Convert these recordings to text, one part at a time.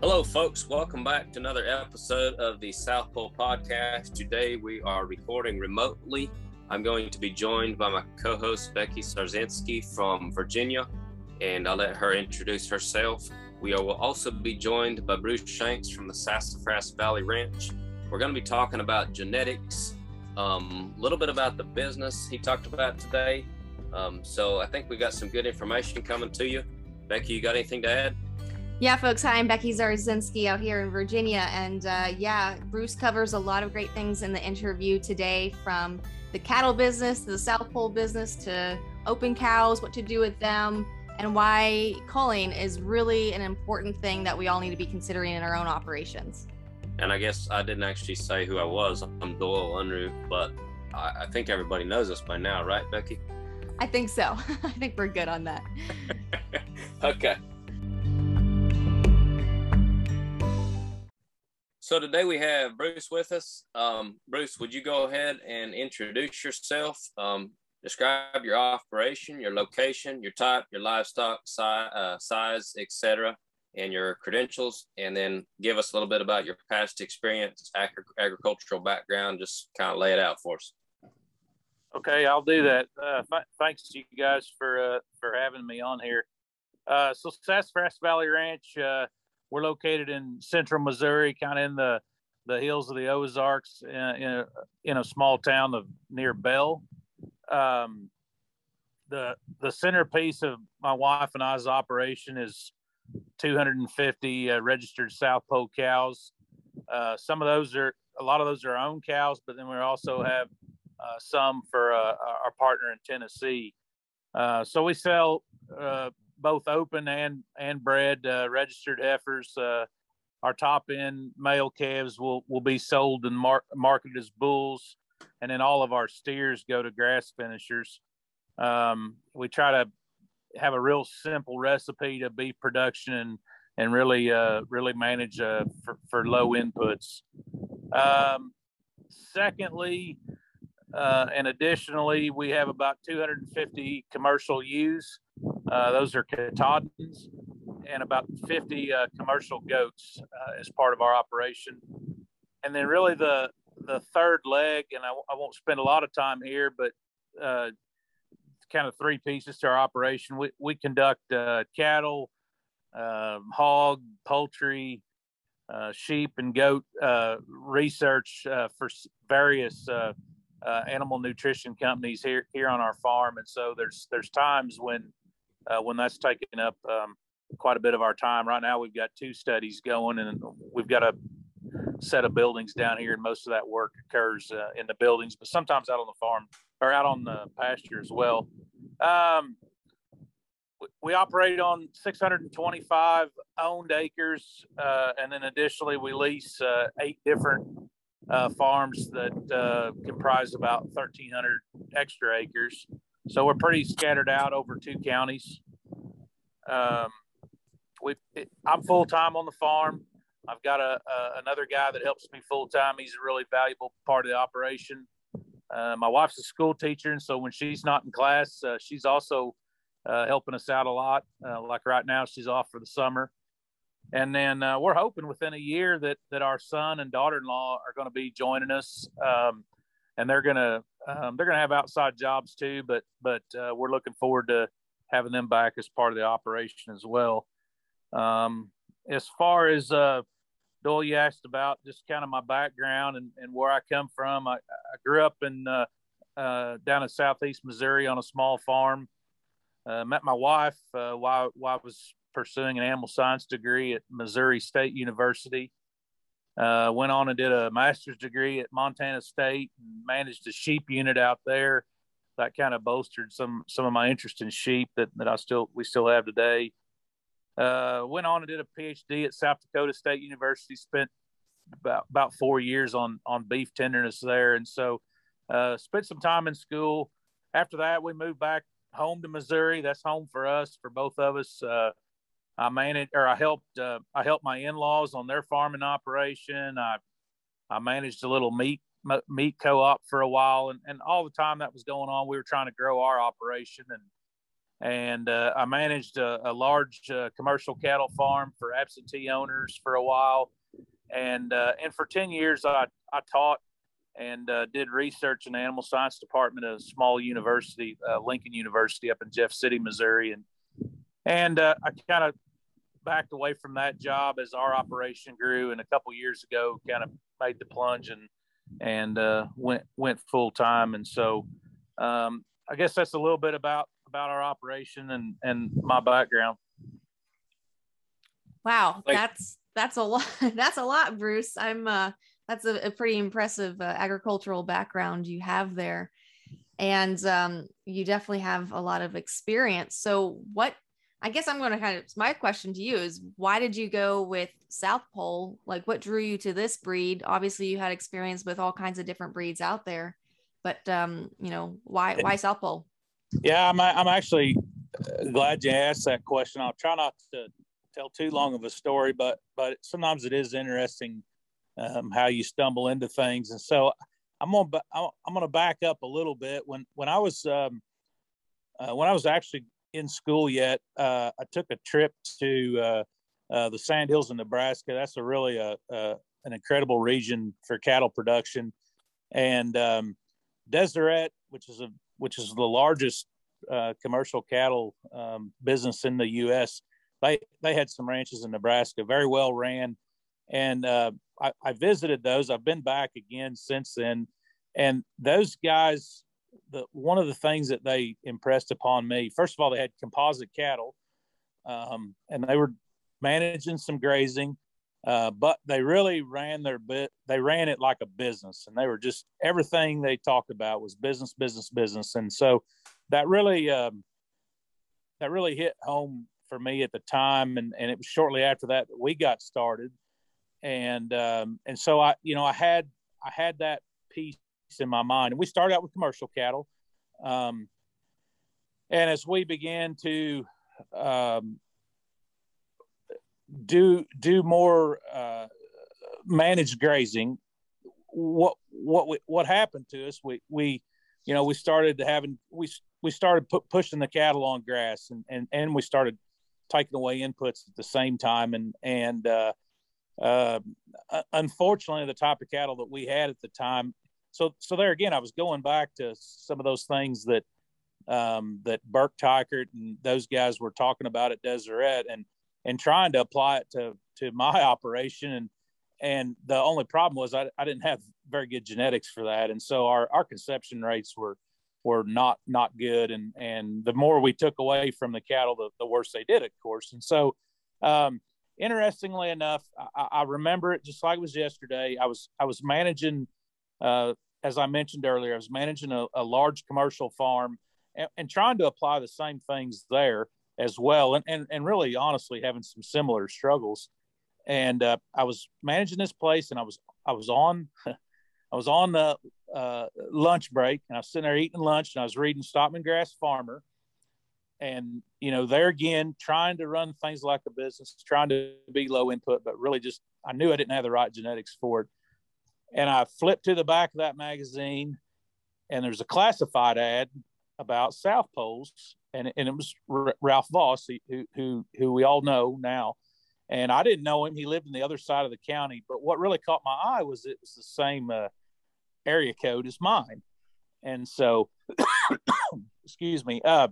Hello, folks. Welcome back to another episode of the South Poll Podcast. Today we are recording remotely. I'm going to be joined by my co host, Becky Starzinski from Virginia, and I'll let her introduce herself. We will also be joined by Bruce Shanks from the Sassafras Valley Ranch. We're going to be talking about genetics, a um, little bit about the business he talked about today. Um, so I think we got some good information coming to you. Becky, you got anything to add? Yeah, folks. Hi, I'm Becky Zarzinski out here in Virginia. And uh, yeah, Bruce covers a lot of great things in the interview today from the cattle business to the South Poll business to open cows, what to do with them, and why culling is really an important thing that we all need to be considering in our own operations. And I guess I didn't actually say who I was. I'm Doyle Unruh, but I, I think everybody knows us by now, right, Becky? I think so. I think we're good on that. okay. So today we have Bruce with us. Um, Bruce, would you go ahead and introduce yourself? Um, describe your operation, your location, your type, your livestock si- uh, size, etc., and your credentials, and then give us a little bit about your past experience, agri- agricultural background. Just kind of lay it out for us. Okay, I'll do that. Uh, th- thanks to you guys for uh, for having me on here. Uh, so Sassafras Valley Ranch uh, we're located in central Missouri, kind of in the the hills of the Ozarks, in, in, a, in a small town of near Belle. Um, the the centerpiece of my wife and I's operation is 250 uh, registered South Poll cows. Uh, some of those are a lot of those are our own cows, but then we also have uh, some for uh, our partner in Tennessee. Uh, so we sell uh, both open and and bred uh, registered heifers. Uh, our top end male calves will will be sold and mar- marketed as bulls, and then all of our steers go to grass finishers. Um, we try to have a real simple recipe to beef production and and really uh, really manage uh, for, for low inputs. Um, secondly, uh, and additionally, we have about 250 commercial ewes. Uh, those are Katahdins and about 50 uh, commercial goats uh, as part of our operation. And then really the the third leg, and I, I won't spend a lot of time here, but uh, kind of three pieces to our operation. We, we conduct uh, cattle, um, hog, poultry, sheep, and goat research for various animal nutrition companies here here on our farm, and so there's there's times when uh, when that's taking up um, quite a bit of our time. Right now, we've got two studies going, and we've got a set of buildings down here, and most of that work occurs uh, in the buildings, but sometimes out on the farm or out on the pasture as well. Um, we operate on 625 owned acres, uh, and then additionally, we lease uh, eight different uh, farms that uh, comprise about 1,300 extra acres. So we're pretty scattered out over two counties. Um, we, I'm full time on the farm. I've got a, a, another guy that helps me full time. He's a really valuable part of the operation. Uh, my wife's a school teacher, and so when she's not in class, uh, she's also uh, helping us out a lot. Uh, like right now, she's off for the summer and then uh, we're hoping within a year that that our son and daughter-in-law are going to be joining us um, and they're going to um, they're going to have outside jobs too but but uh, we're looking forward to having them back as part of the operation as well um, as far as uh, Doyle, you asked about just kind of my background and, and where I come from. I, I grew up in uh, uh, down in southeast Missouri on a small farm. Uh, met my wife uh, while, while I was pursuing an animal science degree at Missouri State University. Uh, went on and did a master's degree at Montana State and managed a sheep unit out there. That kind of bolstered some some of my interest in sheep that, that I still we still have today. Uh, went on and did a PhD at South Dakota State University. Spent about about four years on on beef tenderness there, and so uh, spent some time in school. After that, we moved back home to Missouri. That's home for us, for both of us. I managed or I helped uh, I helped my in-laws on their farming operation. I I managed a little meat meat co-op for a while, and, and all the time that was going on, we were trying to grow our operation. And and uh, I managed a, a large uh, commercial cattle farm for absentee owners for a while, and uh, and for ten years I I taught and uh, did research in the animal science department at a small university, uh, Lincoln University, up in Jeff City, Missouri, and and uh, I kind of backed away from that job as our operation grew, and a couple years ago, kind of made the plunge and and uh, went went full time, and so um, I guess that's a little bit about about our operation and and my background. Wow, that's that's a lot. That's a lot, Bruce. I'm uh that's a, a pretty impressive uh, agricultural background you have there. And um, you definitely have a lot of experience. So, what I guess I'm going to kind of my question to you is why did you go with South Poll? Like, what drew you to this breed? Obviously, you had experience with all kinds of different breeds out there, but um, you know, why why South Poll? Yeah, I'm I'm actually uh, glad you asked that question. I'll try not to tell too long of a story, but but sometimes it is interesting um, how you stumble into things. And so I'm gonna I'm gonna back up a little bit. When when I was um, uh, when I was actually in school yet, uh, I took a trip to uh, uh the Sand Hills in Nebraska. That's a really a, a an incredible region for cattle production, and um, Deseret, which is a which is the largest uh, commercial cattle um, business in the U.S. They they had some ranches in Nebraska, very well ran, and uh, I, I, visited those. I've been back again since then, and those guys. The one of the things that they impressed upon me, first of all, they had composite cattle, um, and they were managing some grazing. Uh, but they really ran their bit. They ran it like a business, and they were just everything they talked about was business, business, business. And so that really um, that really hit home for me at the time. And and it was shortly after that that we got started. And um, and so I, you know, I had I had that piece in my mind. And we started out with commercial cattle. Um, and as we began to um, do do more uh, managed grazing. What what we, what happened to us? We we you know we started having we we started pu- pushing the cattle on grass and and and we started taking away inputs at the same time and and uh, uh, unfortunately the type of cattle that we had at the time so so there again i was going back to some of those things that um, that burke teichert and those guys were talking about at deseret and and trying to apply it to to my operation. And and the only problem was I, I didn't have very good genetics for that. And so our, our conception rates were were not not good. And and the more we took away from the cattle the, the worse they did of course. And so um, interestingly enough I, I, remember it just like it was yesterday. I was i was managing uh, as i mentioned earlier i was managing a, a large commercial farm and, and, trying to apply the same things there as well, and and, and really honestly having some similar struggles. And uh, I was managing this place, and I was I was on I was on the uh, lunch break, and I was sitting there eating lunch, and I was reading Stockman Grass Farmer, and you know there again trying to run things like a business, trying to be low input, but really just I knew I didn't have the right genetics for it. And I flipped to the back of that magazine, and there's a classified ad about South Polls and and it was Ralph Voss, who who who we all know now. And I didn't know him; he lived in the other side of the county. But what really caught my eye was it was the same uh, area code as mine, and so excuse me. Uh,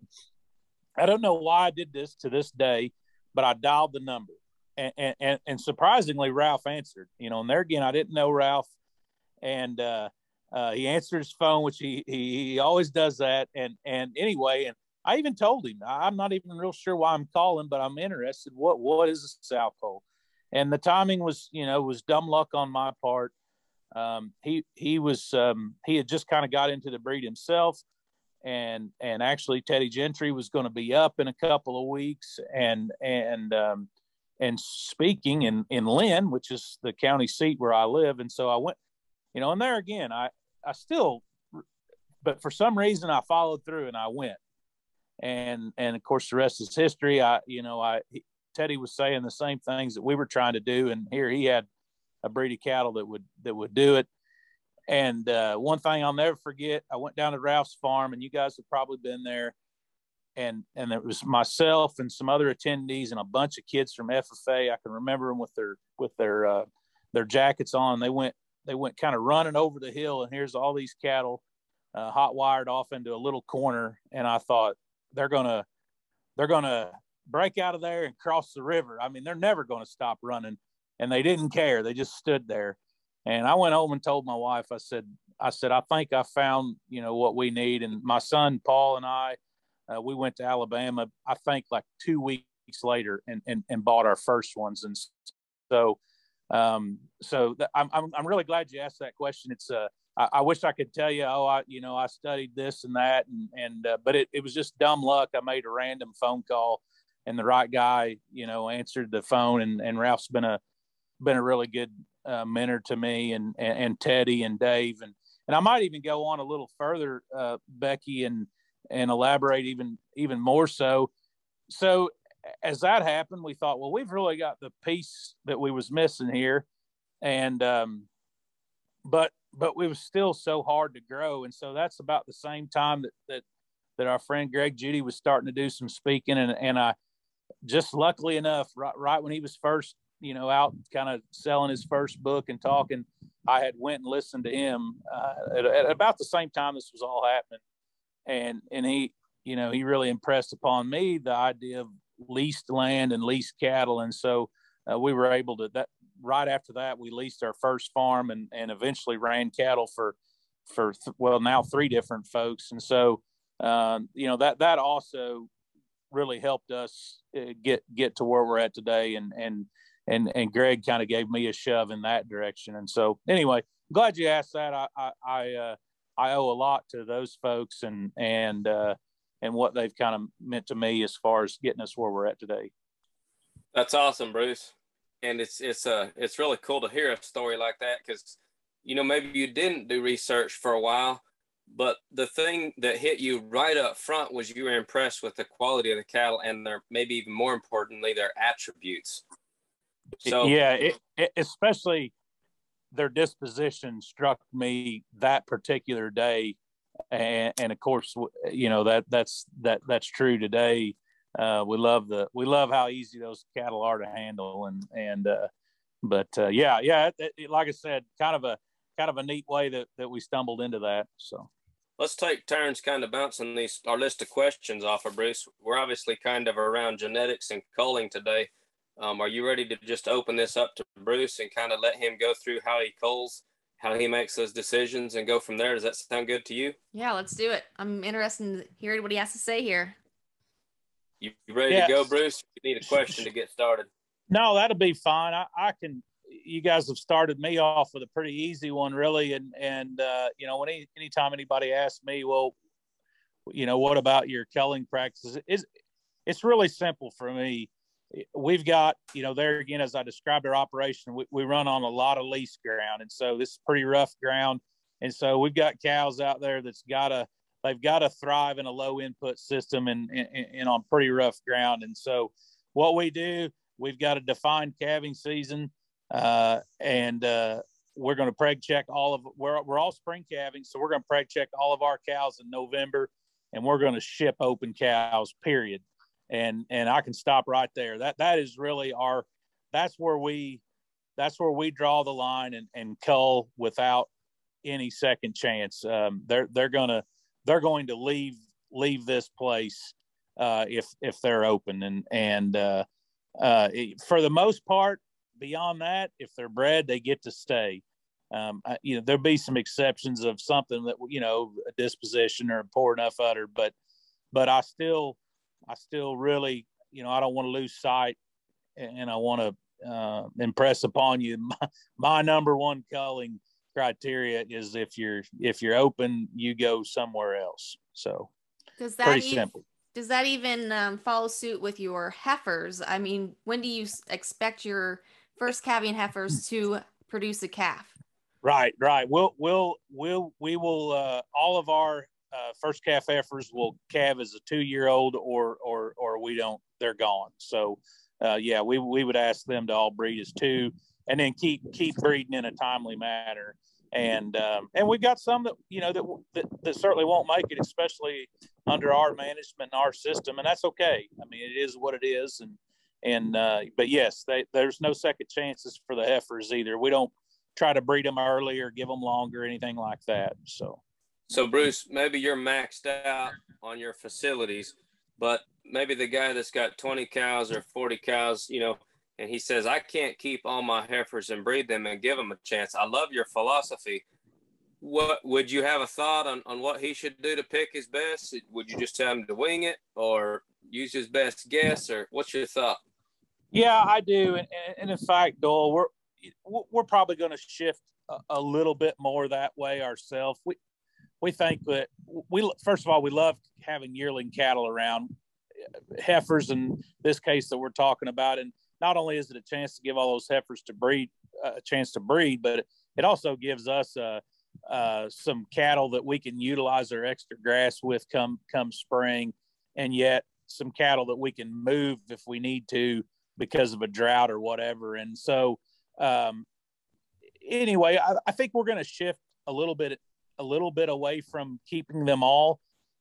I don't know why I did this to this day, but I dialed the number, and and, and surprisingly, Ralph answered. You know, and there again, I didn't know Ralph, and uh, uh, he answered his phone, which he, he he always does that. And and anyway, and I even told him I'm not even real sure why I'm calling, but I'm interested. What what is the South Poll? And the timing was, you know, was dumb luck on my part. Um, he he was um, he had just kind of got into the breed himself, and and actually Teddy Gentry was going to be up in a couple of weeks, and and um, and speaking in in Linn, which is the county seat where I live, and so I went, you know, and there again, I I still, but for some reason I followed through and I went and and of course the rest is history. I you know I Teddy was saying the same things that we were trying to do, and here he had a breed of cattle that would that would do it. And uh, one thing I'll never forget, I went down to Ralph's farm, and you guys have probably been there. and and it was myself and some other attendees and a bunch of kids from FFA. I can remember them with their with their uh, their jackets on. They went they went kind of running over the hill, and here's all these cattle uh, hot wired off into a little corner. And I thought they're gonna they're gonna break out of there and cross the river. I mean, they're never to stop running, and they didn't care. They just stood there. And I went home and told my wife. I said, I said, I think I found you know what we need. And my son Paul and I uh, we went to Alabama, I think like two weeks later and, and, and bought our first ones. And so, um, so th- I'm, I'm, I'm really glad you asked that question. It's, uh, I, I, wish I could tell you, oh, I, you know, I studied this and that, and, and, uh, but it, it was just dumb luck. I made a random phone call and the right guy, you know, answered the phone and, and Ralph's been a, been a really good uh, mentor to me and, and, and Teddy and Dave. And, and I might even go on a little further, uh, Becky, and, and elaborate even even more so. So as that happened, we thought, well, we've really got the piece that we was missing here, and um, but but it was still so hard to grow, and so that's about the same time that that that our friend Greg Judy was starting to do some speaking, and and I just luckily enough, right right when he was first, you know, out kind of selling his first book and talking, I had went and listened to him uh, at, at about the same time this was all happening. And and he you know he really impressed upon me the idea of leased land and leased cattle. And so uh, we were able to that right after that we leased our first farm and and eventually ran cattle for for th- well now three different folks. And so um, you know that that also really helped us uh, get get to where we're at today. And and and and Greg kind of gave me a shove in that direction. And so anyway glad you asked that. I I, I uh, I owe a lot to those folks. And and uh, and what they've kind of meant to me as far as getting us where we're at today. That's awesome, Bruce. And it's it's uh it's really cool to hear a story like that because you know maybe you didn't do research for a while, but the thing that hit you right up front was you were impressed with the quality of the cattle and their maybe even more importantly their attributes. So yeah, it, it, especially their disposition struck me that particular day and, and of course you know that that's that that's true today. Uh, we love the we love how easy those cattle are to handle and and uh, but uh, yeah yeah it, it, like i said kind of a kind of a neat way that that we stumbled into that so. Let's take turns kind of bouncing these our list of questions off of bruce. We're obviously kind of around genetics and culling today. Um, are you ready to just open this up to Bruce and kind of let him go through how he culls, how he makes those decisions, and go from there? Does that sound good to you? Yeah, let's do it. I'm interested in hearing what he has to say here. You ready yeah. to go, Bruce? You need a question to get started. No, that'll be fine. I, I can. You guys have started me off with a pretty easy one, really, and and uh, you know, when any, anytime anybody asks me, well, you know, what about your culling practices? Is it's really simple for me we've got, you know, there again, as I described our operation, we, we run on a lot of lease ground. And so this is pretty rough ground. And so we've got cows out there that's got to, they've got to thrive in a low input system and, and, and on pretty rough ground. And so what we do, we've got a defined calving season uh, and uh, we're going to preg check all of, we're, we're all spring calving. So we're going to preg check all of our cows in November and we're going to ship open cows, period and and I can stop right there. That that is really our that's where we that's where we draw the line and, and cull without any second chance. Um, they're they're gonna they're going to leave leave this place uh, if if they're open and and uh, uh, for the most part, beyond that, if they're bred, they get to stay. Um, I, you know, there'll be some exceptions of something that you know a disposition or a poor enough udder, but but I still I still really, you know, I don't want to lose sight, and I want to uh, impress upon you my, my number one culling criteria is if you're if you're open, you go somewhere else. So does that pretty simple. Does that even um, follow suit with your heifers? I mean, when do you expect your first calving heifers to produce a calf? Right, right. We'll we'll we'll we will uh, all of our uh, first calf heifers will calve as a two year old or or or we don't they're gone so uh, yeah we, we would ask them to all breed as two and then keep keep breeding in a timely manner and um, and we've got some that you know that, that, that certainly won't make it, especially under our management and our system, and that's okay. I mean, it is what it is, and and uh, but yes, they, there's no second chances for the heifers either. We don't try to breed them early or give them longer, or anything like that. So, so Bruce, maybe you're maxed out on your facilities, but maybe the guy that's got 20 cows or 40 cows, you know, and he says, I can't keep all my heifers and breed them and give them a chance. I love your philosophy. What would you have a thought on, on what he should do to pick his best? Would you just tell him to wing it or use his best guess or what's your thought? Yeah, I do. And, and in fact, Doyle, we're, we're probably going to shift a, a, little bit more that way ourselves. We, we think that we, first of all, we love having yearling cattle around heifers in this case that we're talking about. And not only is it a chance to give all those heifers to breed a chance to breed, but it also gives us uh, uh, some cattle that we can utilize our extra grass with come come spring, and yet some cattle that we can move if we need to because of a drought or whatever. And so, um, anyway, I, I think we're going to shift a little bit a little bit away from keeping them all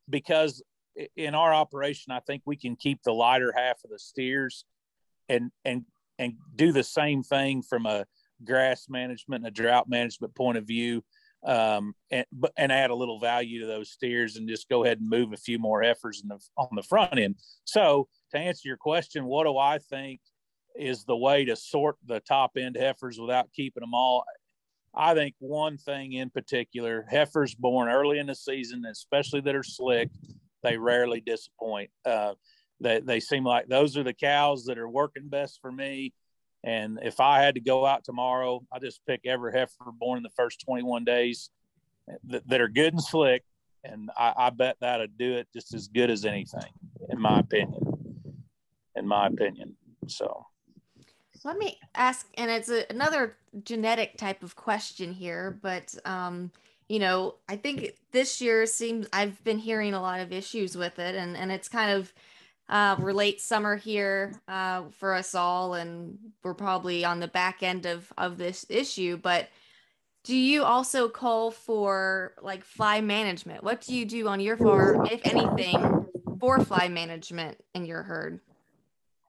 because in our operation, I think we can keep the lighter half of the steers and and and do the same thing from a grass management and a drought management point of view um, and and add a little value to those steers and just go ahead and move a few more heifers the, on the front end. So to answer your question, what do I think is the way to sort the top end heifers without keeping them all? I think one thing in particular, heifers born early in the season, especially that are slick, they rarely disappoint. Uh, they, they seem like those are the cows that are working best for me. And if I had to go out tomorrow, I just pick every heifer born in the first 21 days that, that are good and slick. And I, I bet that'd do it just as good as anything, in my opinion. In my opinion. So let me ask, and it's a, another genetic type of question here, but um, you know, I think this year seems I've been hearing a lot of issues with it, and and it's kind of uh, we're late summer here uh, for us all, and we're probably on the back end of of this issue. But do you also call for like fly management? What do you do on your farm, if anything, for fly management in your herd?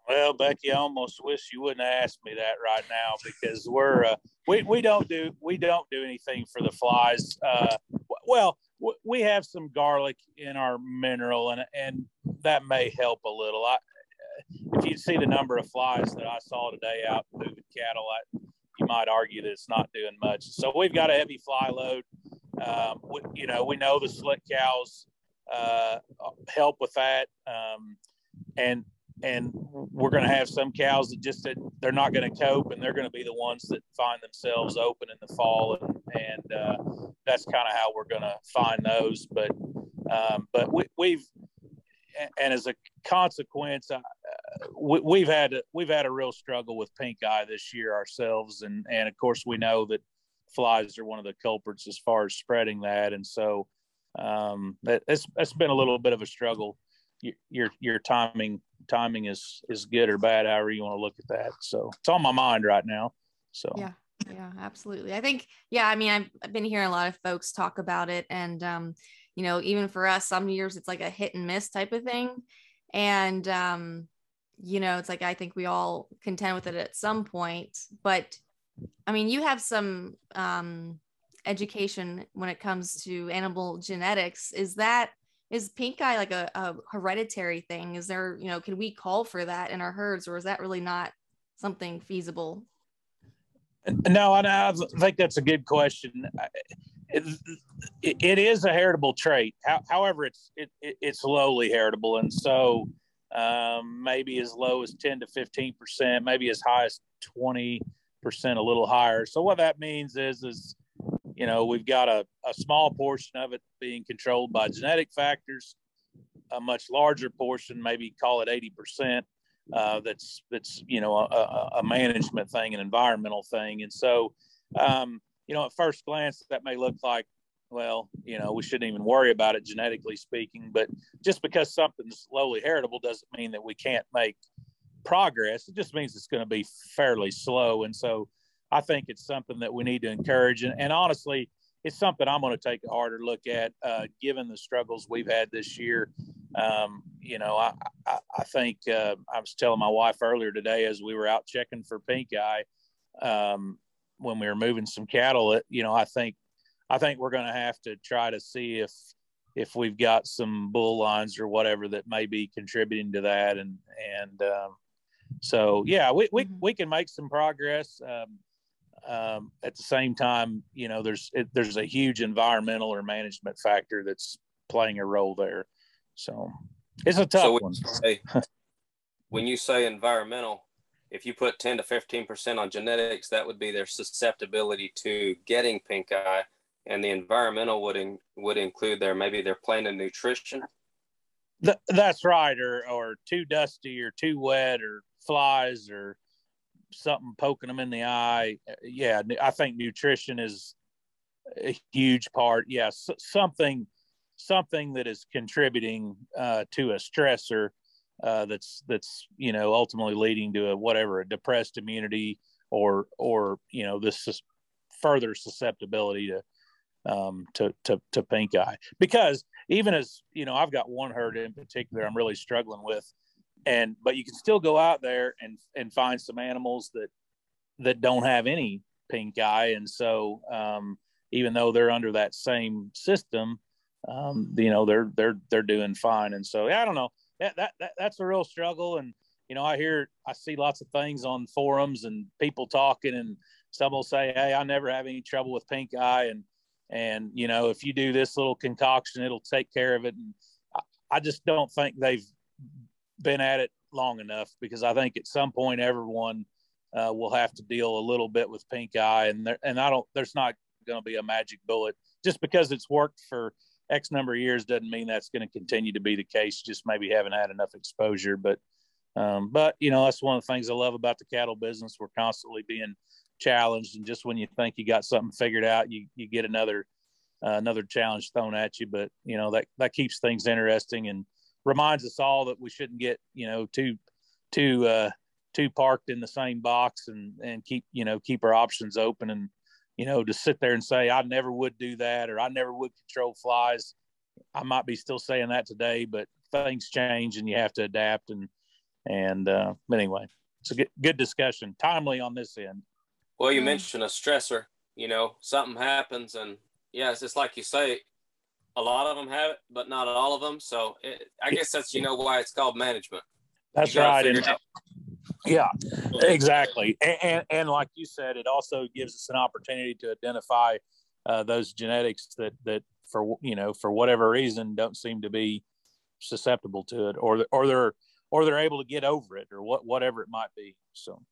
Well, Becky, I almost wish you wouldn't ask me that right now because we're uh, we we don't do we don't do anything for the flies. Uh, well, we have some garlic in our mineral, and and that may help a little. I, if you see the number of flies that I saw today out moving cattle, I, you might argue that it's not doing much. So we've got a heavy fly load. Um, we, you know, we know the slick cows uh, help with that, um, and and we're going to have some cows that just said they're not going to cope and they're going to be the ones that find themselves open in the fall and, and uh, that's kind of how we're going to find those but um, but we, have and as a consequence uh, we, have had we've had a real struggle with pink eye this year ourselves and and of course we know that flies are one of the culprits as far as spreading that and so um, that, it's, it's been a little bit of a struggle your your timing timing is is good or bad, however you want to look at that. So it's on my mind right now. So yeah, yeah, absolutely. I think yeah, I mean I've, I've been hearing a lot of folks talk about it, and um, you know, even for us, some years it's like a hit and miss type of thing, and um, you know, it's like I think we all contend with it at some point, but I mean, you have some um education when it comes to animal genetics. Is that is pink eye like a, a hereditary thing? Is there you know can we call for that in our herds or is that really not something feasible? No i, think that's a good question. It, it, is a heritable trait. However it's it, it's lowly heritable and so um, maybe as low as 10 to 15 percent maybe as high as 20 percent a little higher. So what that means is is you know, we've got a, a small portion of it being controlled by genetic factors, a much larger portion, maybe call it 80%, uh, that's, that's, you know, a, a, management thing, an environmental thing. And so, um, you know, at first glance, that may look like, well, you know, we shouldn't even worry about it genetically speaking. But just because something's lowly heritable doesn't mean that we can't make progress. It just means it's going to be fairly slow. And so, I think it's something that we need to encourage. And, and honestly, it's something I'm going to take a harder look at, uh, given the struggles we've had this year. Um, you know, I, I, I think uh, I was telling my wife earlier today as we were out checking for pink eye um, when we were moving some cattle. You know, I think I think we're going to have to try to see if if we've got some bull lines or whatever that may be contributing to that, and and um, so yeah, we we, mm-hmm. we can make some progress. Um, at the same time, you know, there's it, there's a huge environmental or management factor that's playing a role there. So it's a tough so one. Say, when you say environmental, if you put 10 to 15 percent on genetics, that would be their susceptibility to getting pink eye, and the environmental would in, would include their maybe their plan and nutrition. Th- that's right, or or too dusty, or too wet, or flies, or something poking them in the eye. Yeah, I think nutrition is a huge part. Yes, yeah, something something that is contributing uh, to a stressor uh, that's that's you know ultimately leading to a whatever a depressed immunity or or you know this is further susceptibility to um, to, to to pink eye because even as you know I've got one herd in particular I'm really struggling with and but you can still go out there and and find some animals that that don't have any pink eye. And so um, even though they're under that same system um, you know they're they're they're doing fine. And so yeah, i don't know. That, that, that that's a real struggle. And you know i hear i see lots of things on forums and people talking and some will say hey i never have any trouble with pink eye. And and you know if you do this little concoction it'll take care of it. And i, I just don't think they've been at it long enough because I think at some point everyone uh, will have to deal a little bit with pink eye, and there, and I don't. There's not going to be a magic bullet just because it's worked for X number of years doesn't mean that's going to continue to be the case. Just maybe haven't had enough exposure, but um, but you know that's one of the things I love about the cattle business. We're constantly being challenged, and just when you think you got something figured out, you you get another uh, another challenge thrown at you. But you know that that keeps things interesting and reminds us all that we shouldn't get you know too too uh, too parked in the same box and and keep you know keep our options open and you know to sit there and say I never would do that or I never would control flies. I might be still saying that today, but things change and you have to adapt and and uh, anyway, it's a good, good discussion, timely on this end. Well, you mentioned a stressor. You know, something happens, and yeah, it's just like you say a lot of them have it, but not all of them. So it, I guess that's you know why it's called management. That's right. And, yeah, exactly. And, and, and like you said, it also gives us an opportunity to identify uh, those genetics that that for you know for whatever reason don't seem to be susceptible to it, or or they're or they're able to get over it, or what whatever it might be. So.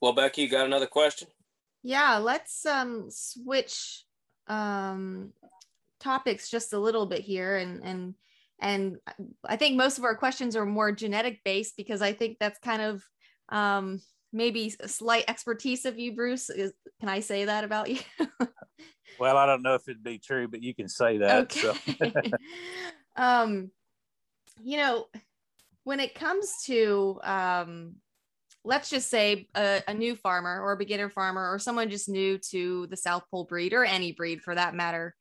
Well, Becky, you got another question? Yeah, let's um switch um, topics just a little bit here and and and I think most of our questions are more genetic based because I think that's kind of um, maybe a slight expertise of you, Bruce. Is, can I say that about you? well, I don't know if it'd be true, but you can say that. Okay. So. um, you know, when it comes to um, let's just say a, a, new farmer or a beginner farmer or someone just new to the South Poll breed or any breed for that matter,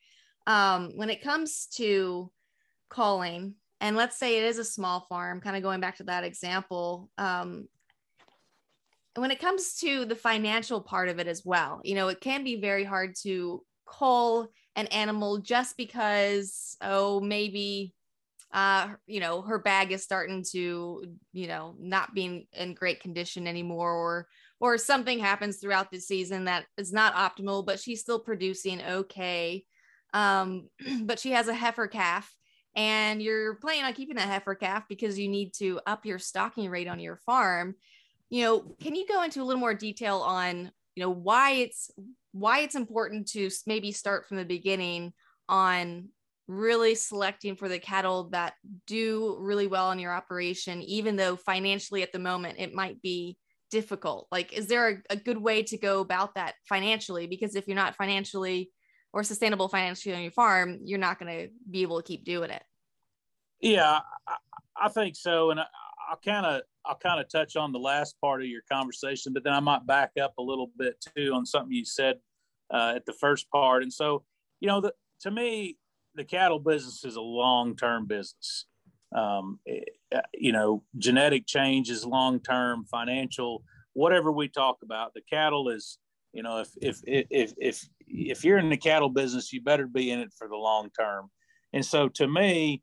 um, when it comes to calling, and let's say it is a small farm, kind of going back to that example, um, when it comes to the financial part of it as well, you know, it can be very hard to cull an animal just because, oh, maybe uh, you know, her bag is starting to, you know, not being in great condition anymore, or or something happens throughout the season that is not optimal, but she's still producing okay. Um, but she has a heifer calf, and you're planning on keeping that heifer calf because you need to up your stocking rate on your farm. You know, can you go into a little more detail on, you know, why it's why it's important to maybe start from the beginning on really selecting for the cattle that do really well in your operation, even though financially at the moment it might be difficult? Like, is there a, a good way to go about that financially? Because if you're not financially or sustainable financially on your farm, you're not going to be able to keep doing it. Yeah, I, I think so. And I, I'll kind of I'll kind of touch on the last part of your conversation, but then I might back up a little bit too on something you said uh, at the first part. And so, you know, the, to me, the cattle business is a long term business. Um, it, uh, you know, genetic change is long term, financial, whatever we talk about. The cattle is, you know, if if if if if you're in the cattle business, you better be in it for the long term. And so, to me,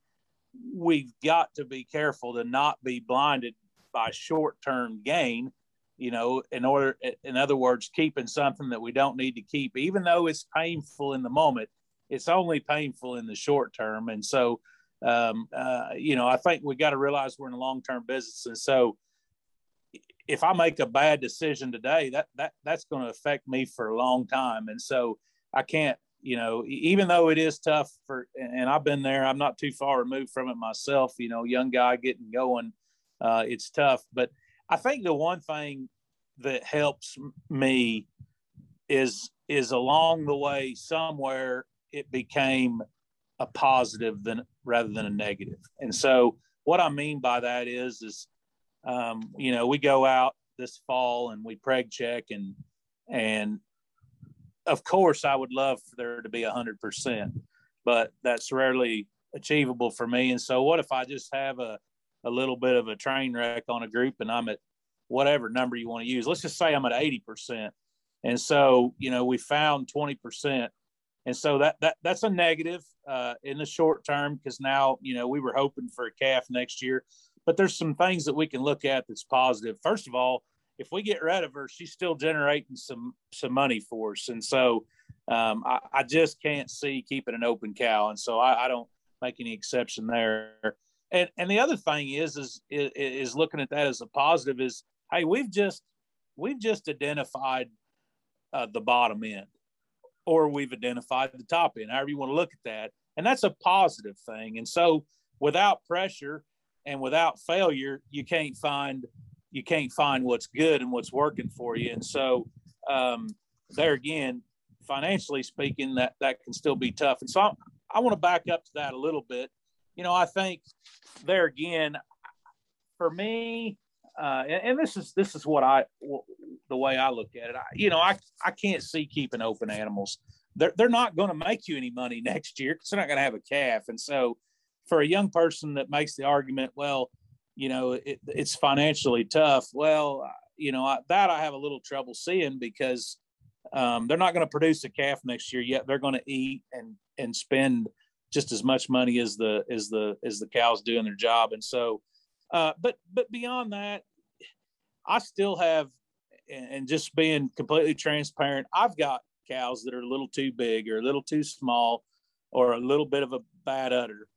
we've got to be careful to not be blinded by short term gain. You know, in order, in other words, keeping something that we don't need to keep, even though it's painful in the moment, it's only painful in the short term. And so, um, uh, you know, I think we got to realize we're in a long term business. And so, if I make a bad decision today, that that that's going to affect me for a long time. And so, I can't, you know, even though it is tough for, and I've been there, I'm not too far removed from it myself. You know, young guy getting going, uh, it's tough. But I think the one thing that helps me is is along the way somewhere it became a positive than rather than a negative. And so what I mean by that is is um, you know we go out this fall and we preg check and and of course I would love for there to be a hundred percent, but that's rarely achievable for me. And so what if I just have a a little bit of a train wreck on a group and I'm at whatever number you want to use. Let's just say I'm at 80%. And so, you know, we found 20% and so that that that's a negative uh, in the short term because now you know we were hoping for a calf next year, but there's some things that we can look at that's positive. First of all, if we get rid of her, she's still generating some some money for us, and so um, I, I, just can't see keeping an open cow, and so I, I, don't make any exception there. And and the other thing is is is looking at that as a positive is hey we've just we've just identified uh, the bottom end or we've identified the top end, however you want to look at that. And that's a positive thing. And so without pressure and without failure, you can't find you can't find what's good and what's working for you. And so um, there again, financially speaking, that that can still be tough. And so I, I want to back up to that a little bit. You know, I think there again, for me, uh, and, and, this is this is what I the way I look at it. I, you know, I I can't see keeping open animals. They're they're not going to make you any money next year because they're not going to have a calf. And so, for a young person that makes the argument, well, you know, it, it's financially tough. Well, you know I, that I have a little trouble seeing because um, they're not going to produce a calf next year yet. They're going to eat and and spend just as much money as the as the as the cows doing their job. And so, uh, but but beyond that, I still have, and just being completely transparent, I've got cows that are a little too big or a little too small or a little bit of a bad udder.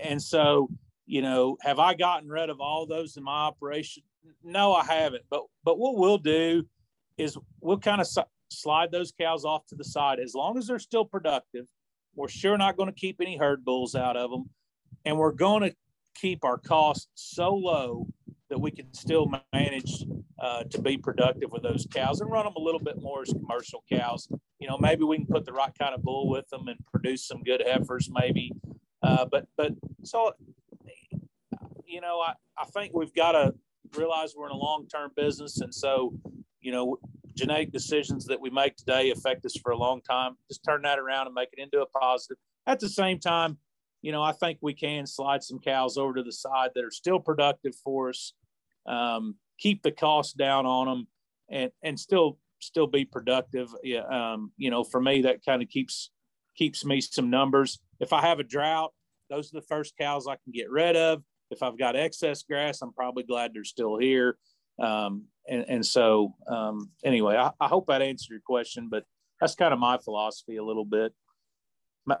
And so, you know, have I gotten rid of all those in my operation? No, I haven't. But but what we'll do is we'll kind of slide those cows off to the side as long as they're still productive. We're sure not going to keep any herd bulls out of them, and we're going to keep our costs so low that we can still manage uh, to be productive with those cows and run them a little bit more as commercial cows. You know, maybe we can put the right kind of bull with them and produce some good heifers, maybe. Uh, but but so you know, I, I think we've got to realize we're in a long term business, and so you know, genetic decisions that we make today affect us for a long time. Just turn that around and make it into a positive. At the same time, you know, I think we can slide some cows over to the side that are still productive for us, um, keep the cost down on them, and and still still be productive. Yeah, um, you know, for me that kind of keeps keeps me some numbers. If I have a drought, those are the first cows I can get rid of. If I've got excess grass, I'm probably glad they're still here. Um, and, and so, um, anyway, I, I hope that answered your question, but that's kind of my philosophy a little bit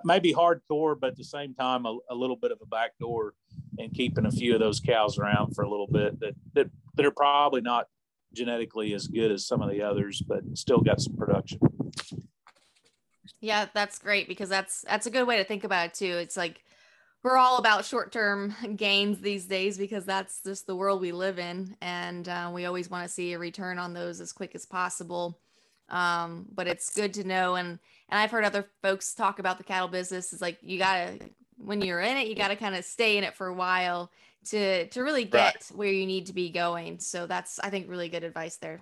maybe hardcore, but at the same time, a, a, little bit of a backdoor and keeping a few of those cows around for a little bit that, that, that are probably not genetically as good as some of the others, but still got some production. Yeah, that's great because that's, that's a good way to think about it too. It's like, we're all about short-term gains these days because that's just the world we live in and uh, we always want to see a return on those as quick as possible um, but it's good to know and and I've heard other folks talk about the cattle business is like you gotta when you're in it, you gotta kind of stay in it for a while to to really get right. where you need to be going. So that's I think really good advice there.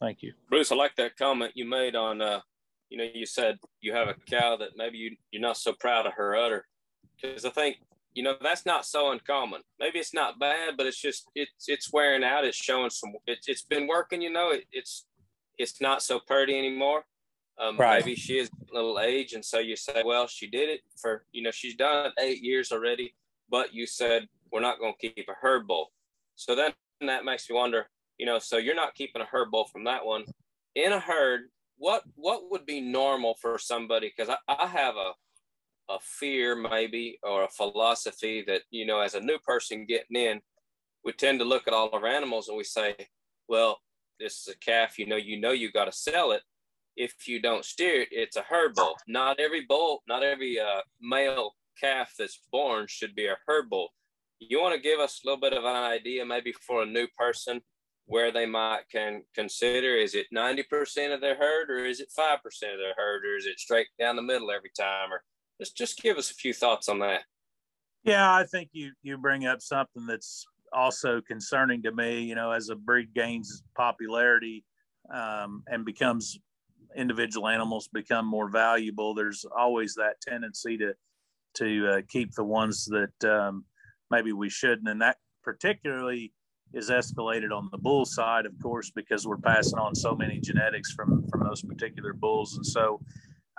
Thank you, Bruce. I like that comment you made on uh, you know, you said you have a cow that maybe you, you're not so proud of her udder. Because I think, you know, that's not so uncommon. Maybe it's not bad, but it's just, it's, it's wearing out. It's showing some, it, it's been working, you know, it, it's, it's not so pretty anymore. Um, right. Maybe she is a little age. And so you say, well, she did it for, you know, she's done it eight years already, but you said, we're not going to keep a herd bull. So then that makes me wonder, you know, so you're not keeping a herd bull from that one in a herd. What, what would be normal for somebody? Cause I, I have a, a fear maybe, or a philosophy that, you know, as a new person getting in, we tend to look at all our animals and we say, well, this is a calf, you know, you know, you got to sell it if you don't steer it, it's a herd bull. Not every bull, not every uh, male calf that's born should be a herd bull. You want to give us a little bit of an idea, maybe for a new person, where they might can consider is it 90% of their herd or is it 5% of their herd or is it straight down the middle every time or just just give us a few thoughts on that yeah i think you you bring up something that's also concerning to me you know as a breed gains popularity um, and becomes individual animals become more valuable, there's always that tendency to to uh, keep the ones that um, maybe we shouldn't, and that particularly is escalated on the bull side, of course, because we're passing on so many genetics from from those particular bulls, and so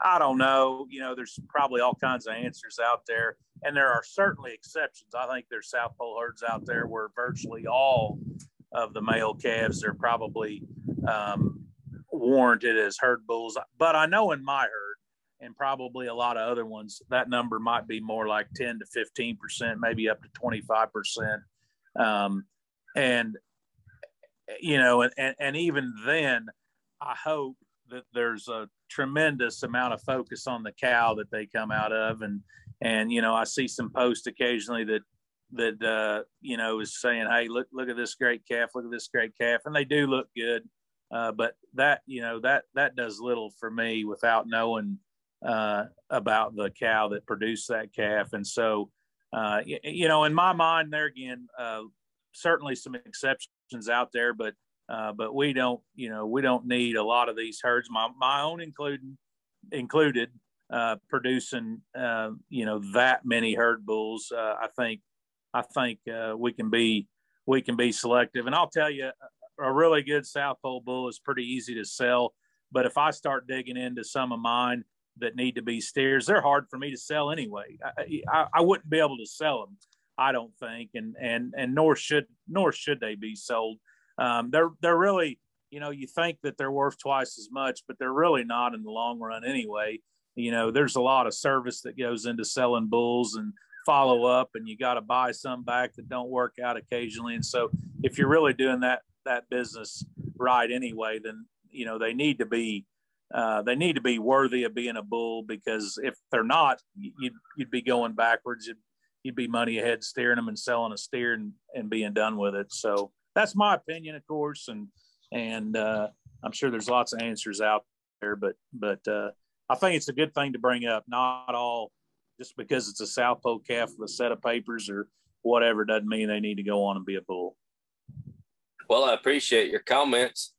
I don't know. You know, there's probably all kinds of answers out there, and there are certainly exceptions. I think there's South Poll herds out there where virtually all of the male calves are probably um, warranted as herd bulls. But I know in my herd and probably a lot of other ones, that number might be more like 10 to 15 percent, maybe up to 25 percent. Um, and you know, and, and even then, I hope that there's a tremendous amount of focus on the cow that they come out of, and and you know, I see some posts occasionally that that uh, you know is saying, "Hey, look look at this great calf, look at this great calf," and they do look good. Uh, but that you know that that does little for me without knowing uh, about the cow that produced that calf. And so, uh, you, you, know, in my mind, there again, uh, certainly some exceptions out there, but uh, but we don't, you know, we don't need a lot of these herds. My my own included included uh, producing, you know, that many herd bulls. I think I think we can be we can be selective. And I'll tell you, a really good South Poll bull is pretty easy to sell. But if I start digging into some of mine that need to be steers, they're hard for me to sell anyway. I, I, I wouldn't be able to sell them, I don't think, and and and nor should nor should they be sold. Um, they're they're really, you know, you think that they're worth twice as much, but they're really not in the long run anyway. You know, there's a lot of service that goes into selling bulls and follow up, and you got to buy some back that don't work out occasionally. And so, if you're really doing that that business right anyway, then you know they need to be uh, they need to be worthy of being a bull because if they're not, you'd you'd be going backwards. You'd, you'd be money ahead steering them and selling a steer and, and being done with it. So that's my opinion, of course, and and uh, I'm sure there's lots of answers out there, but but uh, I think it's a good thing to bring up. Not all just because it's a South Poll calf with a set of papers or whatever doesn't mean they need to go on and be a bull. Well, I appreciate your comments.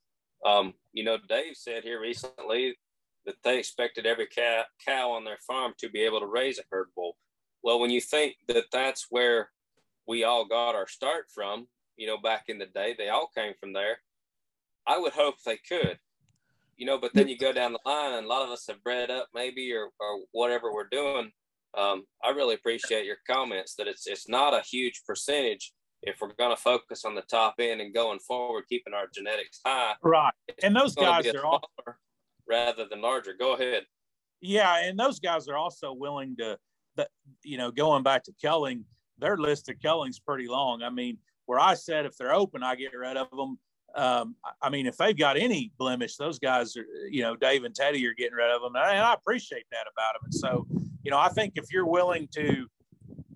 Um, you know, Dave said here recently that they expected every cow, cow on their farm to be able to raise a herd bull. Well, when you think that that's where we all got our start from, you know, back in the day, they all came from there. I would hope they could, you know, but then you go down the line and a lot of us have bred up maybe or, or whatever we're doing. Um, I really appreciate your comments that it's, it's not a huge percentage if we're going to focus on the top end and going forward, keeping our genetics high. Right. And those guys are all rather than larger. Go ahead. Yeah. And those guys are also willing to, you know, going back to culling, their list of culling's pretty long. I mean, where I said if they're open, I get rid of them. Um, I mean, if they've got any blemish, those guys are, you know, Dave and Teddy are getting rid of them. And I appreciate that about them. And so, you know, I think if you're willing to,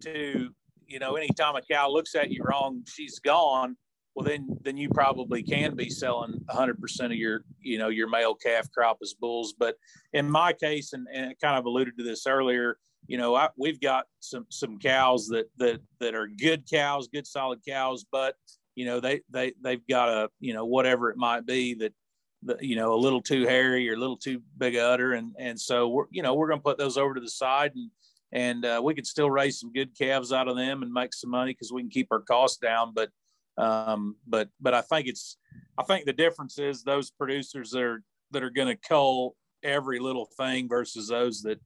to you know, anytime a cow looks at you wrong, she's gone. Well, then, then you probably can be selling 100% of your, you know, your male calf crop as bulls. But in my case, and, and kind of alluded to this earlier, you know, I, we've got some some cows that that that are good cows, good solid cows, but you know they they they've got a you know whatever it might be that the, you know, a little too hairy or a little too big a udder. And, and so we're, you know, we're going to put those over to the side and, and uh, we could still raise some good calves out of them and make some money because we can keep our costs down. But, um, but, but I think it's, I think the difference is those producers that are, that are going to cull every little thing versus those that,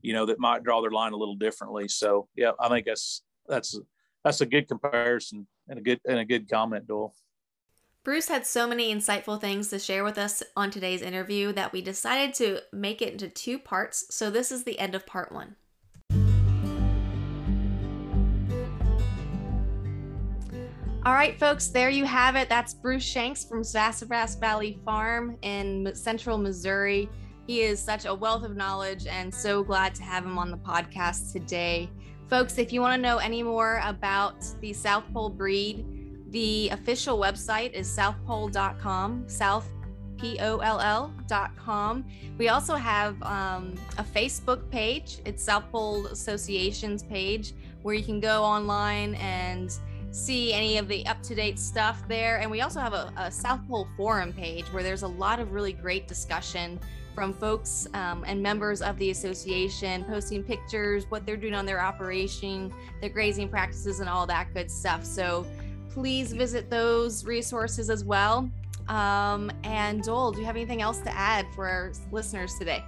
you know, that might draw their line a little differently. So yeah, I think that's, that's, that's a good comparison and a good, and a good comment, Doyle. Bruce had so many insightful things to share with us on today's interview that we decided to make it into two parts. So this is the end of part one. All right, folks, there you have it. That's Bruce Shanks from Sassafras Valley Farm in central Missouri. He is such a wealth of knowledge and so glad to have him on the podcast today. Folks, if you want to know any more about the South Poll breed, the official website is southpoll.com, south P-O-L-L.com. We also have um, a Facebook page. It's South Poll Association's page where you can go online and see any of the up-to-date stuff there. And we also have a, a South Poll forum page where there's a lot of really great discussion from folks um, and members of the association posting pictures, what they're doing on their operation, their grazing practices, and all that good stuff. So please visit those resources as well. Um, and Doyle, do you have anything else to add for our listeners today?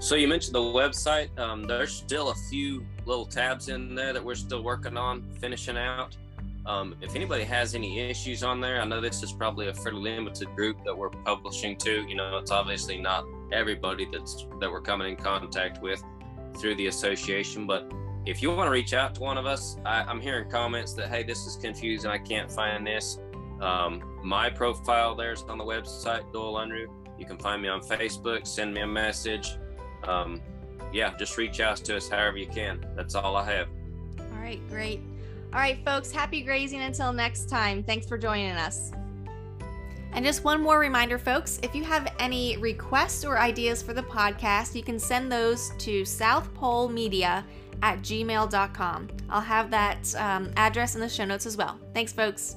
So you mentioned the website. Um, there's still a few little tabs in there that we're still working on finishing out. Um, if anybody has any issues on there, I know this is probably a fairly limited group that we're publishing to. You know, it's obviously not everybody that's that we're coming in contact with through the association, but if you want to reach out to one of us, I, am hearing comments that hey, this is confusing. I can't find this. Um, my profile there's on the website, Doyle Unruh. You can find me on Facebook. Send me a message. Um, yeah, just reach out to us however you can. That's all I have. All right, great. All right, folks, happy grazing until next time. Thanks for joining us. And just one more reminder, folks if you have any requests or ideas for the podcast, you can send those to southpollmedia at gmail.com. I'll have that um, address in the show notes as well. Thanks, folks.